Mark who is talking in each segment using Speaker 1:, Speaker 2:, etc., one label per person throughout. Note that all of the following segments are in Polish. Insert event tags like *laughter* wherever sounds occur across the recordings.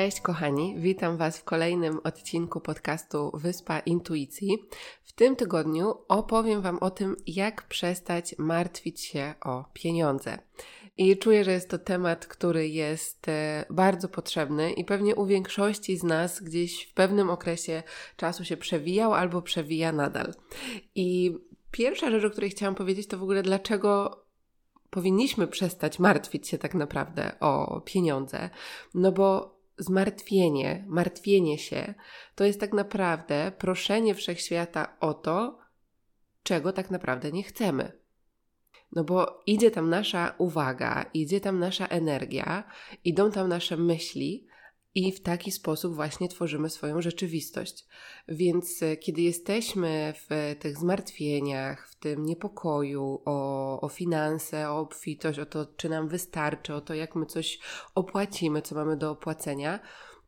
Speaker 1: Cześć kochani, witam Was w kolejnym odcinku podcastu Wyspa Intuicji. W tym tygodniu opowiem Wam o tym, jak przestać martwić się o pieniądze. I czuję, że jest to temat, który jest e, bardzo potrzebny i pewnie u większości z nas gdzieś w pewnym okresie czasu się przewijał albo przewija nadal. I pierwsza rzecz, o której chciałam powiedzieć, to w ogóle dlaczego powinniśmy przestać martwić się tak naprawdę o pieniądze. No bo zmartwienie, martwienie się, to jest tak naprawdę proszenie wszechświata o to, czego tak naprawdę nie chcemy. No bo idzie tam nasza uwaga, idzie tam nasza energia, idą tam nasze myśli, i w taki sposób właśnie tworzymy swoją rzeczywistość. Więc e, kiedy jesteśmy w tych zmartwieniach, w tym niepokoju o, o finanse, o obfitość, o to, czy nam wystarczy, o to, jak my coś opłacimy, co mamy do opłacenia,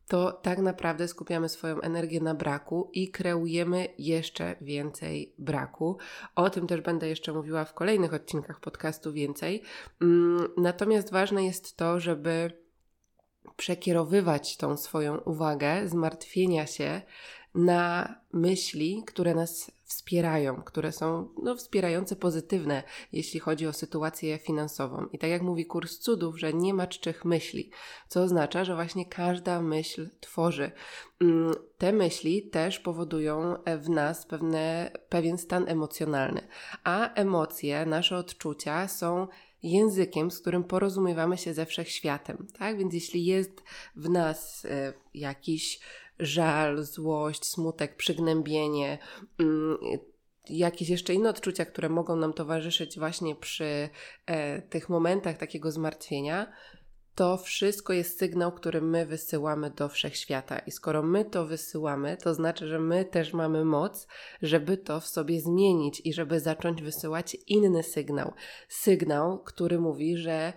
Speaker 1: to tak naprawdę skupiamy swoją energię na braku i kreujemy jeszcze więcej braku. O tym też będę jeszcze mówiła w kolejnych odcinkach podcastu więcej. Mm, natomiast ważne jest to, żeby przekierowywać tą swoją uwagę, zmartwienia się na myśli, które nas wspierają, które są no, wspierające, pozytywne, jeśli chodzi o sytuację finansową. I tak jak mówi kurs cudów, że nie ma czczych myśli, co oznacza, że właśnie każda myśl tworzy. Mm, te myśli też powodują w nas pewne, pewien stan emocjonalny, a emocje, nasze odczucia są językiem, z którym porozumiewamy się ze wszechświatem, tak? Więc jeśli jest w nas e, jakiś żal, złość, smutek, przygnębienie, mm, jakieś jeszcze inne odczucia, które mogą nam towarzyszyć właśnie przy e, tych momentach takiego zmartwienia, to wszystko jest sygnał, który my wysyłamy do wszechświata. I skoro my to wysyłamy, to znaczy, że my też mamy moc, żeby to w sobie zmienić i żeby zacząć wysyłać inny sygnał. Sygnał, który mówi, że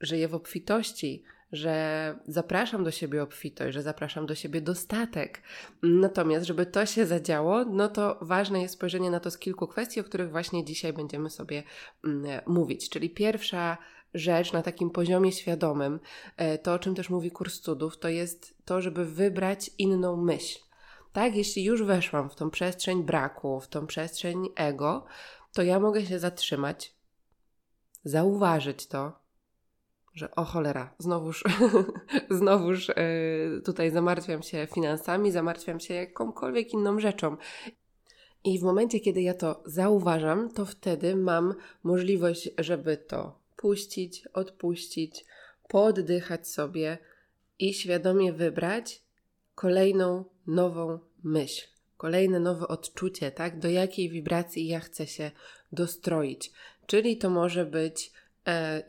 Speaker 1: żyję w obfitości, że zapraszam do siebie obfitość, że zapraszam do siebie dostatek. Natomiast, żeby to się zadziało, no to ważne jest spojrzenie na to z kilku kwestii, o których właśnie dzisiaj będziemy sobie mm, mówić. Czyli pierwsza rzecz na takim poziomie świadomym, e, to o czym też mówi kurs cudów, to jest to, żeby wybrać inną myśl. Tak, jeśli już weszłam w tą przestrzeń braku, w tą przestrzeń ego, to ja mogę się zatrzymać, zauważyć to, że o cholera, znowuż, *laughs* znowuż yy, tutaj zamartwiam się finansami, zamartwiam się jakąkolwiek inną rzeczą. I w momencie, kiedy ja to zauważam, to wtedy mam możliwość, żeby to puścić, odpuścić, pooddychać sobie i świadomie wybrać kolejną nową myśl, kolejne nowe odczucie, tak? Do jakiej wibracji ja chcę się dostroić. Czyli to może być e,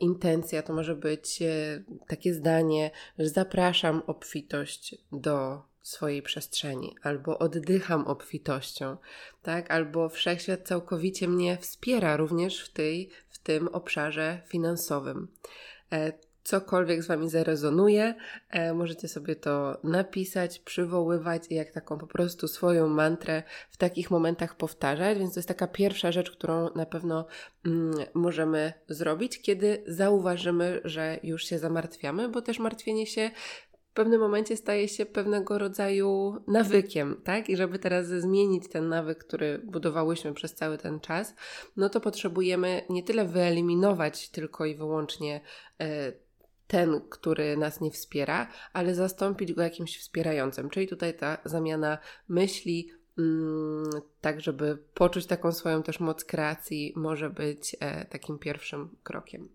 Speaker 1: intencja, to może być e, takie zdanie, że zapraszam obfitość do swojej przestrzeni, albo oddycham obfitością, tak? Albo wszechświat całkowicie mnie wspiera również w, tej, w tym obszarze finansowym. Cokolwiek z Wami zarezonuje, e, możecie sobie to napisać, przywoływać i jak taką po prostu swoją mantrę w takich momentach powtarzać. Więc to jest taka pierwsza rzecz, którą na pewno mm, możemy zrobić, kiedy zauważymy, że już się zamartwiamy, bo też martwienie się w pewnym momencie staje się pewnego rodzaju nawykiem, tak? I żeby teraz zmienić ten nawyk, który budowałyśmy przez cały ten czas, no to potrzebujemy nie tyle wyeliminować tylko i wyłącznie e, ten, który nas nie wspiera, ale zastąpić go jakimś wspierającym. Czyli tutaj ta zamiana myśli, mm, tak żeby poczuć taką swoją też moc kreacji, może być e, takim pierwszym krokiem.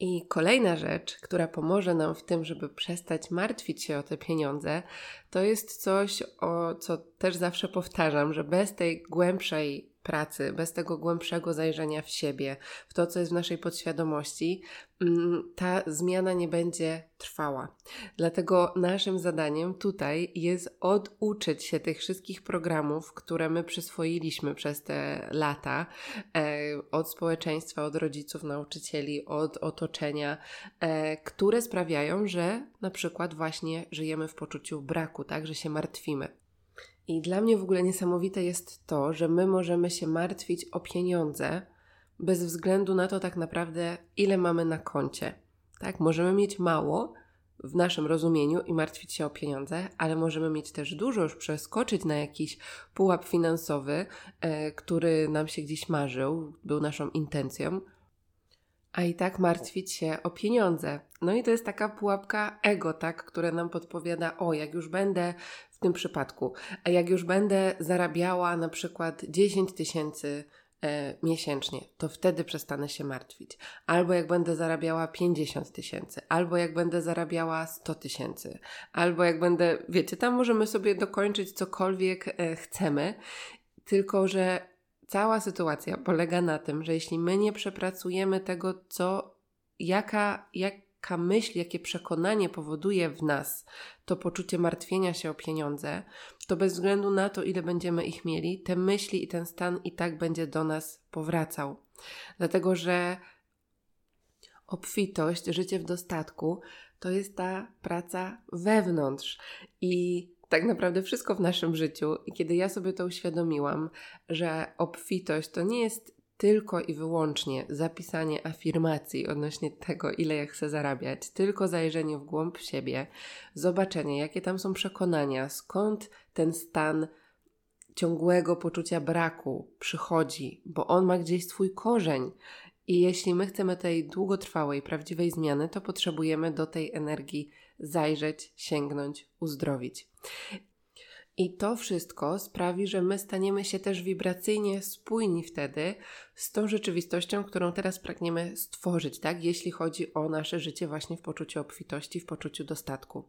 Speaker 1: I kolejna rzecz, która pomoże nam w tym, żeby przestać martwić się o te pieniądze, to jest coś, o co też zawsze powtarzam, że bez tej głębszej pracy, bez tego głębszego zajrzenia w siebie, w to, co jest w naszej podświadomości, mm, ta zmiana nie będzie trwała. Dlatego naszym zadaniem tutaj jest oduczyć się tych wszystkich programów, które my przyswoiliśmy przez te lata e, od społeczeństwa, od rodziców, nauczycieli, od otoczenia, e, które sprawiają, że na przykład właśnie żyjemy w poczuciu braku, tak, że się martwimy. I dla mnie w ogóle niesamowite jest to, że my możemy się martwić o pieniądze bez względu na to tak naprawdę, ile mamy na koncie. Tak, możemy mieć mało w naszym rozumieniu i martwić się o pieniądze, ale możemy mieć też dużo, już przeskoczyć na jakiś pułap finansowy, e, który nam się gdzieś marzył, był naszą intencją, a i tak martwić się o pieniądze. No i to jest taka pułapka ego, tak, które nam podpowiada, o, jak już będę tym przypadku. A jak już będę zarabiała na przykład 10 tysięcy e, miesięcznie, to wtedy przestanę się martwić. Albo jak będę zarabiała 50 tysięcy, albo jak będę zarabiała 100 tysięcy, albo jak będę, wiecie, tam możemy sobie dokończyć cokolwiek e, chcemy, tylko że cała sytuacja polega na tym, że jeśli my nie przepracujemy tego, co, jaka, jak, jaka myśl, jakie przekonanie powoduje w nas to poczucie martwienia się o pieniądze, to bez względu na to, ile będziemy ich mieli, te myśli i ten stan i tak będzie do nas powracał. Dlatego, że obfitość, życie w dostatku to jest ta praca wewnątrz i tak naprawdę wszystko w naszym życiu. I kiedy ja sobie to uświadomiłam, że obfitość to nie jest tylko i wyłącznie zapisanie afirmacji odnośnie tego, ile ja chcę zarabiać, tylko zajrzenie w głąb siebie, zobaczenie, jakie tam są przekonania, skąd ten stan ciągłego poczucia braku przychodzi, bo on ma gdzieś swój korzeń. I jeśli my chcemy tej długotrwałej, prawdziwej zmiany, to potrzebujemy do tej energii zajrzeć, sięgnąć, uzdrowić. I to wszystko sprawi, że my staniemy się też wibracyjnie spójni wtedy z tą rzeczywistością, którą teraz pragniemy stworzyć, tak? Jeśli chodzi o nasze życie właśnie w poczuciu obfitości, w poczuciu dostatku.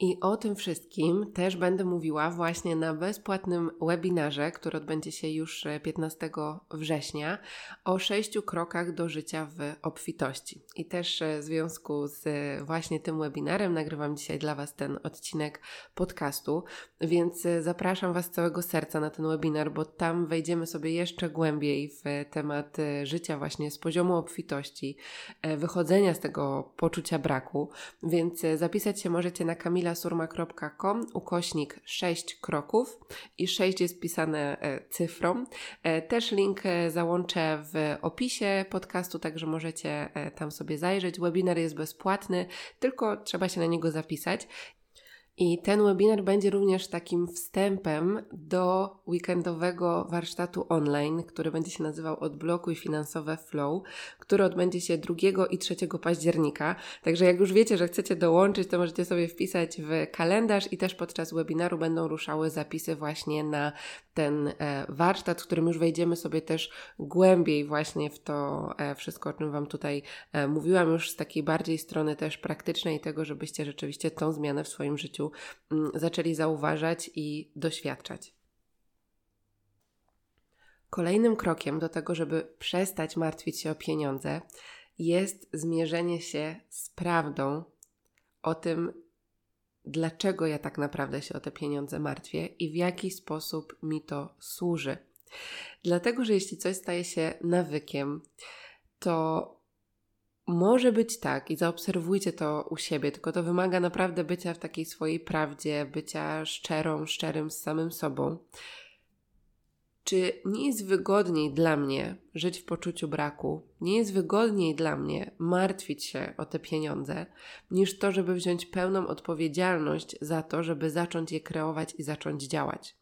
Speaker 1: I o tym wszystkim też będę mówiła właśnie na bezpłatnym webinarze, który odbędzie się już 15 e, września, o sześciu krokach do życia w obfitości. I też e, w związku z e, właśnie tym webinarem nagrywam dzisiaj dla Was ten odcinek podcastu, więc zapraszam Was z całego serca na ten webinar, bo tam wejdziemy sobie jeszcze głębiej w temat życia właśnie z poziomu obfitości, wychodzenia z tego poczucia braku, więc zapisać się możecie na Kamila kamilasurma.com ukośnik 6 kroków i 6 jest pisane e, cyfrą. E, też link e, załączę w opisie podcastu, także możecie tam sobie zajrzeć. Webinar jest bezpłatny, tylko trzeba się na niego zapisać. I ten webinar będzie również takim wstępem do weekendowego warsztatu online, który będzie się nazywał Odblokuj finansowe flow, który odbędzie się 2 i 3 października. Także jak już wiecie, że chcecie dołączyć, to możecie sobie wpisać w kalendarz i też podczas webinaru będą ruszały zapisy właśnie na ten e, warsztat, w którym już wejdziemy sobie też głębiej właśnie w to e, wszystko, o czym Wam tutaj e, mówiłam, już z takiej bardziej strony też praktycznej tego, żebyście rzeczywiście tą zmianę w swoim życiu mm, zaczęli zauważać i doświadczać. Kolejnym krokiem do tego, żeby przestać martwić się o pieniądze, jest zmierzenie się z prawdą o tym, dlaczego ja tak naprawdę się o te pieniądze martwię i w jaki sposób mi to służy. Dlatego, że jeśli coś staje się nawykiem, to może być tak i zaobserwujcie to u siebie, tylko to wymaga naprawdę bycia w takiej swojej prawdzie, bycia szczerą, szczerym z samym sobą czy nie jest wygodniej dla mnie żyć w poczuciu braku, nie jest wygodniej dla mnie martwić się o te pieniądze, niż to, żeby wziąć pełną odpowiedzialność za to, żeby zacząć je kreować i zacząć działać.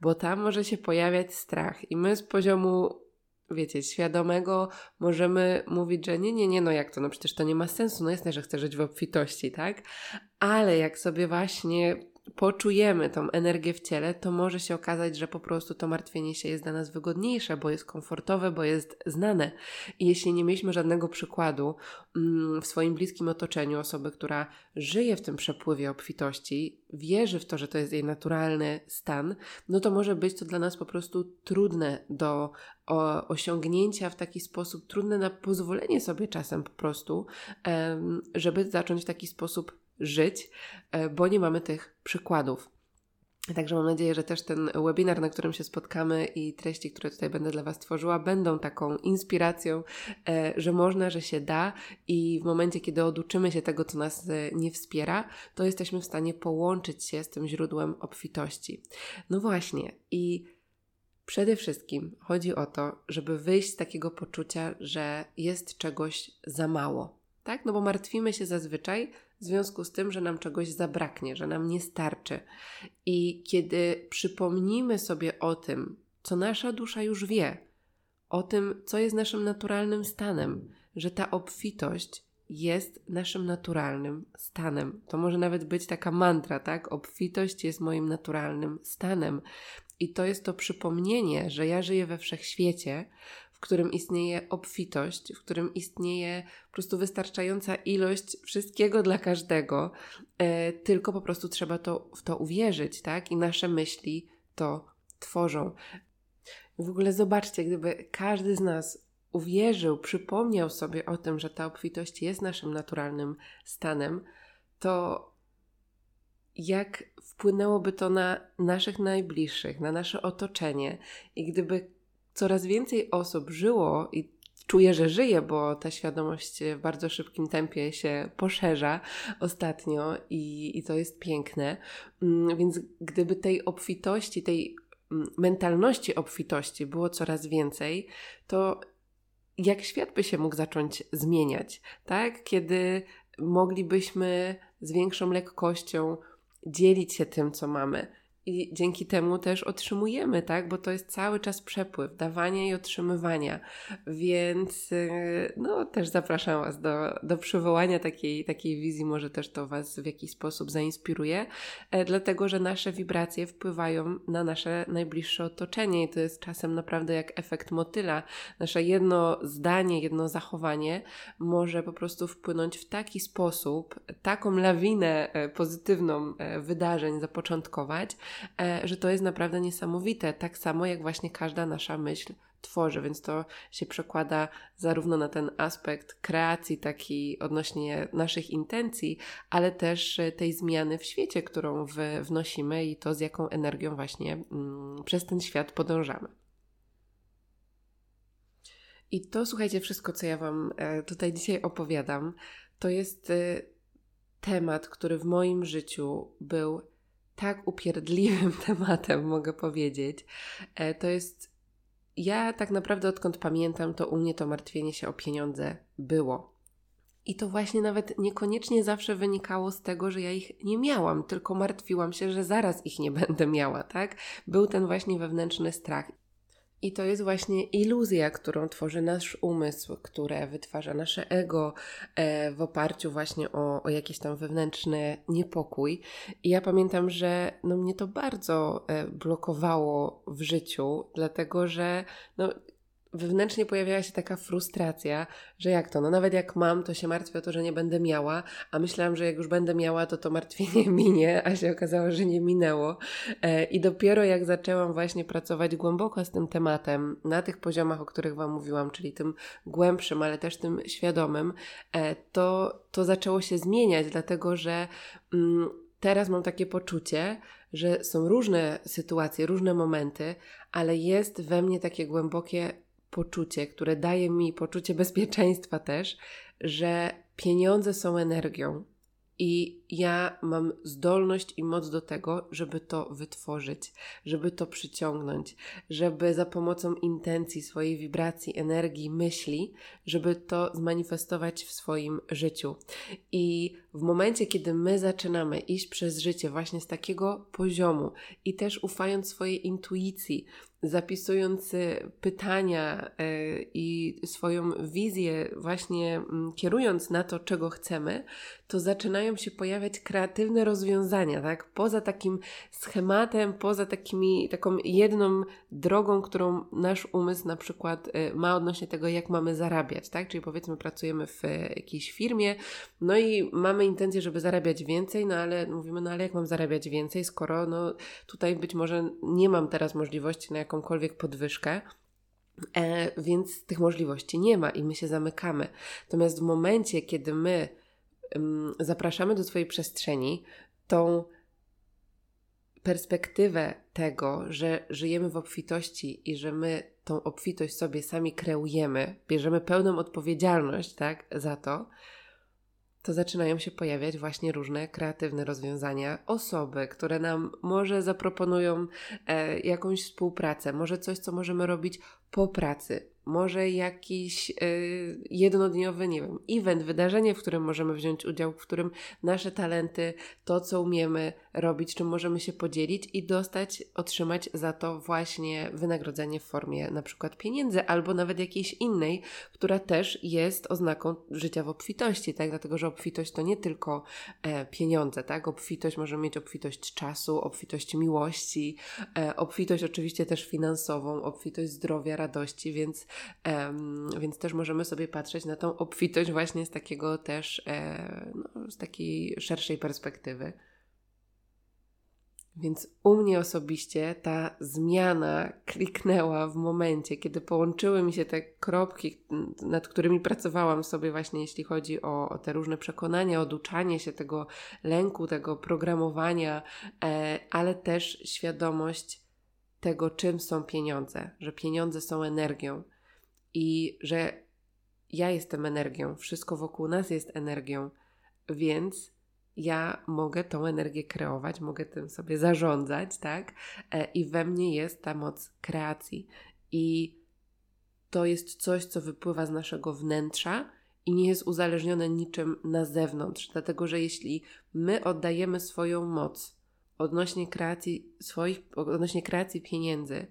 Speaker 1: Bo tam może się pojawiać strach, i my z poziomu wiecie, świadomego możemy mówić, że nie, nie, nie, no jak to, no przecież to nie ma sensu, no jasne, że chcę żyć w obfitości, tak? Ale jak sobie właśnie poczujemy tą energię w ciele, to może się okazać, że po prostu to martwienie się jest dla nas wygodniejsze, bo jest komfortowe, bo jest znane. I jeśli nie mieliśmy żadnego przykładu mm, w swoim bliskim otoczeniu, osoby, która żyje w tym przepływie obfitości, wierzy w to, że to jest jej naturalny stan, no to może być to dla nas po prostu trudne do osiągnięcia w taki sposób, trudne na pozwolenie sobie czasem po prostu, żeby zacząć w taki sposób żyć, e, bo nie mamy tych przykładów. Także mam nadzieję, że też ten webinar, na którym się spotkamy i treści, które tutaj będę dla Was tworzyła, będą taką inspiracją, e, że można, że się da i w momencie, kiedy oduczymy się tego, co nas e, nie wspiera, to jesteśmy w stanie połączyć się z tym źródłem obfitości. No właśnie i przede wszystkim chodzi o to, żeby wyjść z takiego poczucia, że jest czegoś za mało. Tak? No bo martwimy się zazwyczaj w związku z tym, że nam czegoś zabraknie, że nam nie starczy. I kiedy przypomnimy sobie o tym, co nasza dusza już wie, o tym, co jest naszym naturalnym stanem, że ta obfitość jest naszym naturalnym stanem. To może nawet być taka mantra, tak? Obfitość jest moim naturalnym stanem. I to jest to przypomnienie, że ja żyję we wszechświecie, w którym istnieje obfitość, w którym istnieje po prostu wystarczająca ilość wszystkiego dla każdego, e, tylko po prostu trzeba to, w to uwierzyć, tak? I nasze myśli to tworzą. W ogóle zobaczcie, gdyby każdy z nas uwierzył, przypomniał sobie o tym, że ta obfitość jest naszym naturalnym stanem, to jak wpłynęłoby to na naszych najbliższych, na nasze otoczenie i gdyby coraz więcej osób żyło i czuję, że żyje, bo ta świadomość w bardzo szybkim tempie się poszerza ostatnio i, i to jest piękne. Mm, więc gdyby tej obfitości, tej mm, mentalności obfitości było coraz więcej, to jak świat by się mógł zacząć zmieniać, tak? Kiedy moglibyśmy z większą lekkością dzielić się tym, co mamy, i dzięki temu też otrzymujemy, tak? Bo to jest cały czas przepływ dawania i otrzymywania. Więc y, no, też zapraszam Was do, do przywołania takiej, takiej wizji. Może też to Was w jakiś sposób zainspiruje, e, dlatego że nasze wibracje wpływają na nasze najbliższe otoczenie i to jest czasem naprawdę jak efekt motyla. Nasze jedno zdanie, jedno zachowanie może po prostu wpłynąć w taki sposób, taką lawinę e, pozytywną e, wydarzeń zapoczątkować, że to jest naprawdę niesamowite. Tak samo jak właśnie każda nasza myśl tworzy, więc to się przekłada zarówno na ten aspekt kreacji, taki odnośnie naszych intencji, ale też e, tej zmiany w świecie, którą wnosimy i to z jaką energią właśnie mm, przez ten świat podążamy. I to słuchajcie, wszystko, co ja Wam e, tutaj dzisiaj opowiadam, to jest temat, który w moim życiu był tak upierdliwym *laughs* tematem, mogę powiedzieć. E, to jest. Ja tak naprawdę odkąd pamiętam, to u mnie to martwienie się o pieniądze było. I to właśnie nawet niekoniecznie zawsze wynikało z tego, że ja ich nie miałam, tylko martwiłam się, że zaraz ich nie *laughs* będę miała, tak? Był ten właśnie wewnętrzny strach. I to jest właśnie iluzja, którą tworzy nasz umysł, które wytwarza nasze ego e, w oparciu właśnie o, o jakiś tam wewnętrzny niepokój. I ja pamiętam, że no, mnie to bardzo e, blokowało w życiu, dlatego że no, wewnętrznie pojawiała się taka frustracja, że jak to, no nawet jak mam, to się martwię o to, że nie będę miała, a myślałam, że jak już będę miała, to to martwienie *laughs* minie, a się okazało, że nie minęło. E, I dopiero jak zaczęłam właśnie pracować głęboko z tym tematem, na tych poziomach, o których Wam mówiłam, czyli tym głębszym, ale też tym świadomym, e, to, to zaczęło się zmieniać, dlatego że mm, teraz mam takie poczucie, że są różne sytuacje, różne momenty, ale jest we mnie takie głębokie poczucie, które daje mi poczucie bezpieczeństwa też, że pieniądze są energią i ja mam zdolność i moc do tego, żeby to wytworzyć, żeby to przyciągnąć, żeby za pomocą intencji, swojej wibracji, energii, myśli, żeby to zmanifestować w swoim życiu. I w momencie, kiedy my zaczynamy iść przez życie właśnie z takiego poziomu i też ufając swojej intuicji, zapisując pytania i swoją wizję, właśnie mm, kierując na to, czego chcemy, to zaczynają się pojawiać kreatywne rozwiązania, tak? Poza takim schematem, poza takimi, taką jedną drogą, którą nasz umysł na przykład y, ma odnośnie tego, jak mamy zarabiać, tak? Czyli powiedzmy, pracujemy w jakiejś firmie, no i mamy intencję, żeby zarabiać więcej, no ale mówimy, no ale jak mam zarabiać więcej, skoro no tutaj być może nie mam teraz możliwości na jakąkolwiek podwyżkę, E, więc tych możliwości nie ma i my się zamykamy. Natomiast w momencie, kiedy my zapraszamy do swojej przestrzeni tą perspektywę tego, że żyjemy w obfitości i że my tą obfitość sobie sami kreujemy, bierzemy pełną odpowiedzialność tak, za to, to zaczynają się pojawiać właśnie różne kreatywne rozwiązania, osoby, które nam może zaproponują e, jakąś współpracę, może coś, co możemy robić po pracy, może jakiś y, jednodniowy, nie wiem, event, wydarzenie, w którym możemy wziąć udział, w którym nasze talenty, to co umiemy robić, czym możemy się podzielić i dostać, otrzymać za to właśnie wynagrodzenie w formie na przykład pieniędzy albo nawet jakiejś innej, która też jest oznaką życia w obfitości, tak? Dlatego, że obfitość to nie tylko e, pieniądze, tak? Obfitość możemy mieć obfitość czasu, obfitość miłości, e, obfitość oczywiście też finansową, obfitość zdrowia, radości, więc więc też możemy sobie patrzeć na tą obfitość właśnie z takiego też, e, no, z takiej szerszej perspektywy. Więc u mnie osobiście ta zmiana kliknęła w momencie, kiedy połączyły mi się te kropki, nad którymi pracowałam sobie, właśnie jeśli chodzi o, o te różne przekonania, oduczanie się tego lęku, tego programowania, e, ale też świadomość tego, czym są pieniądze, że pieniądze są energią, i że ja jestem energią, wszystko wokół nas jest energią, więc ja mogę tą energię kreować, mogę tym sobie zarządzać, tak? E, I we mnie jest ta moc kreacji. I to jest coś, co wypływa z naszego wnętrza i nie jest uzależnione niczym na zewnątrz, dlatego że jeśli my oddajemy swoją moc odnośnie kreacji swoich, odnośnie kreacji pieniędzy,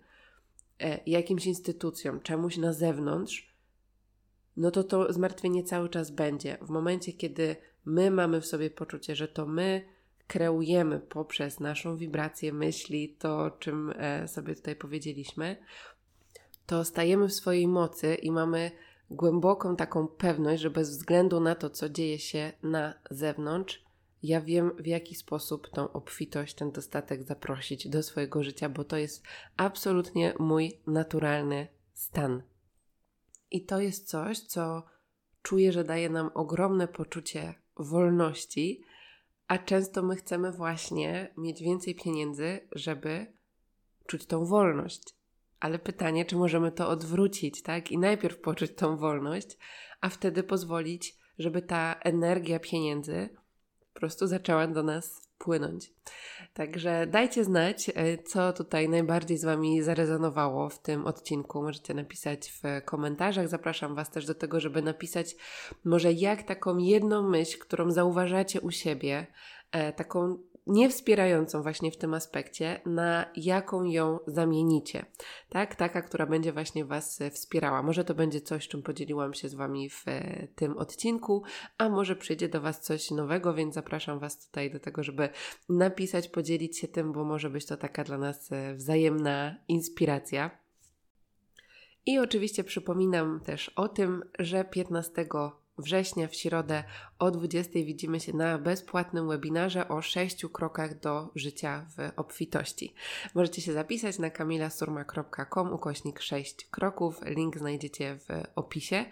Speaker 1: jakimś instytucjom, czemuś na zewnątrz, no to to zmartwienie cały czas będzie. W momencie, kiedy my mamy w sobie poczucie, że to my kreujemy poprzez naszą wibrację myśli, to o czym e, sobie tutaj powiedzieliśmy, to stajemy w swojej mocy i mamy głęboką taką pewność, że bez względu na to, co dzieje się na zewnątrz, ja wiem, w jaki sposób tą obfitość, ten dostatek zaprosić do swojego życia, bo to jest absolutnie mój naturalny stan. I to jest coś, co czuję, że daje nam ogromne poczucie wolności, a często my chcemy właśnie mieć więcej pieniędzy, żeby czuć tą wolność. Ale pytanie, czy możemy to odwrócić, tak? I najpierw poczuć tą wolność, a wtedy pozwolić, żeby ta energia pieniędzy po prostu zaczęła do nas płynąć. Także dajcie znać, e, co tutaj najbardziej z Wami zarezonowało w tym odcinku. Możecie napisać w komentarzach. Zapraszam Was też do tego, żeby napisać może jak taką jedną myśl, którą zauważacie u siebie, e, taką niewspierającą właśnie w tym aspekcie, na jaką ją zamienicie. Tak, taka, która będzie właśnie Was e, wspierała. Może to będzie coś, czym podzieliłam się z Wami w e, tym odcinku, a może przyjdzie do Was coś nowego, więc zapraszam Was tutaj do tego, żeby napisać, podzielić się tym, bo może być to taka dla nas e, wzajemna inspiracja. I oczywiście przypominam też o tym, że 15 września w środę o 20 widzimy się na bezpłatnym webinarze o 6 krokach do życia w obfitości. Możecie się zapisać na kamilasurma.com ukośnik 6 kroków. Link znajdziecie w opisie.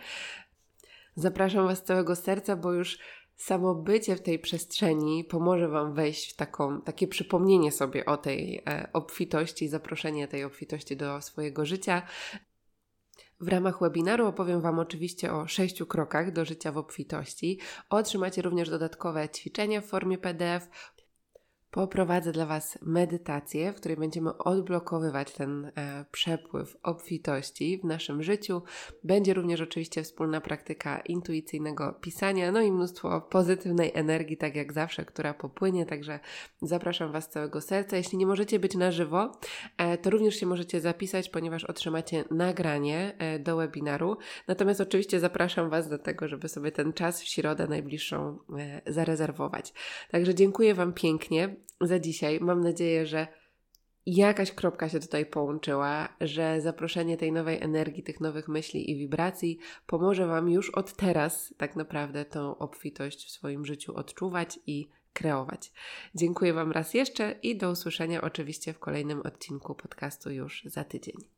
Speaker 1: Zapraszam Was z całego serca, bo już samo bycie w tej przestrzeni pomoże Wam wejść w taką, takie przypomnienie sobie o tej e, obfitości, zaproszenie tej obfitości do swojego życia. W ramach webinaru opowiem Wam oczywiście o sześciu krokach do życia w obfitości. Otrzymacie również dodatkowe ćwiczenia w formie PDF, poprowadzę dla Was medytację, w której będziemy odblokowywać ten e, przepływ obfitości w naszym życiu. Będzie również oczywiście wspólna praktyka intuicyjnego pisania, no i mnóstwo pozytywnej energii, tak jak zawsze, która popłynie, także zapraszam Was z całego serca. Jeśli nie możecie być na żywo, e, to również się możecie zapisać, ponieważ otrzymacie nagranie e, do webinaru. Natomiast oczywiście zapraszam Was do tego, żeby sobie ten czas w środę najbliższą zarezerwować. Także dziękuję Wam pięknie za dzisiaj. Mam nadzieję, że jakaś kropka się tutaj połączyła, że zaproszenie tej nowej energii, tych nowych myśli i wibracji pomoże Wam już od teraz tak naprawdę tą obfitość w swoim życiu odczuwać i kreować. Dziękuję Wam raz jeszcze i do usłyszenia oczywiście w kolejnym odcinku podcastu już za tydzień.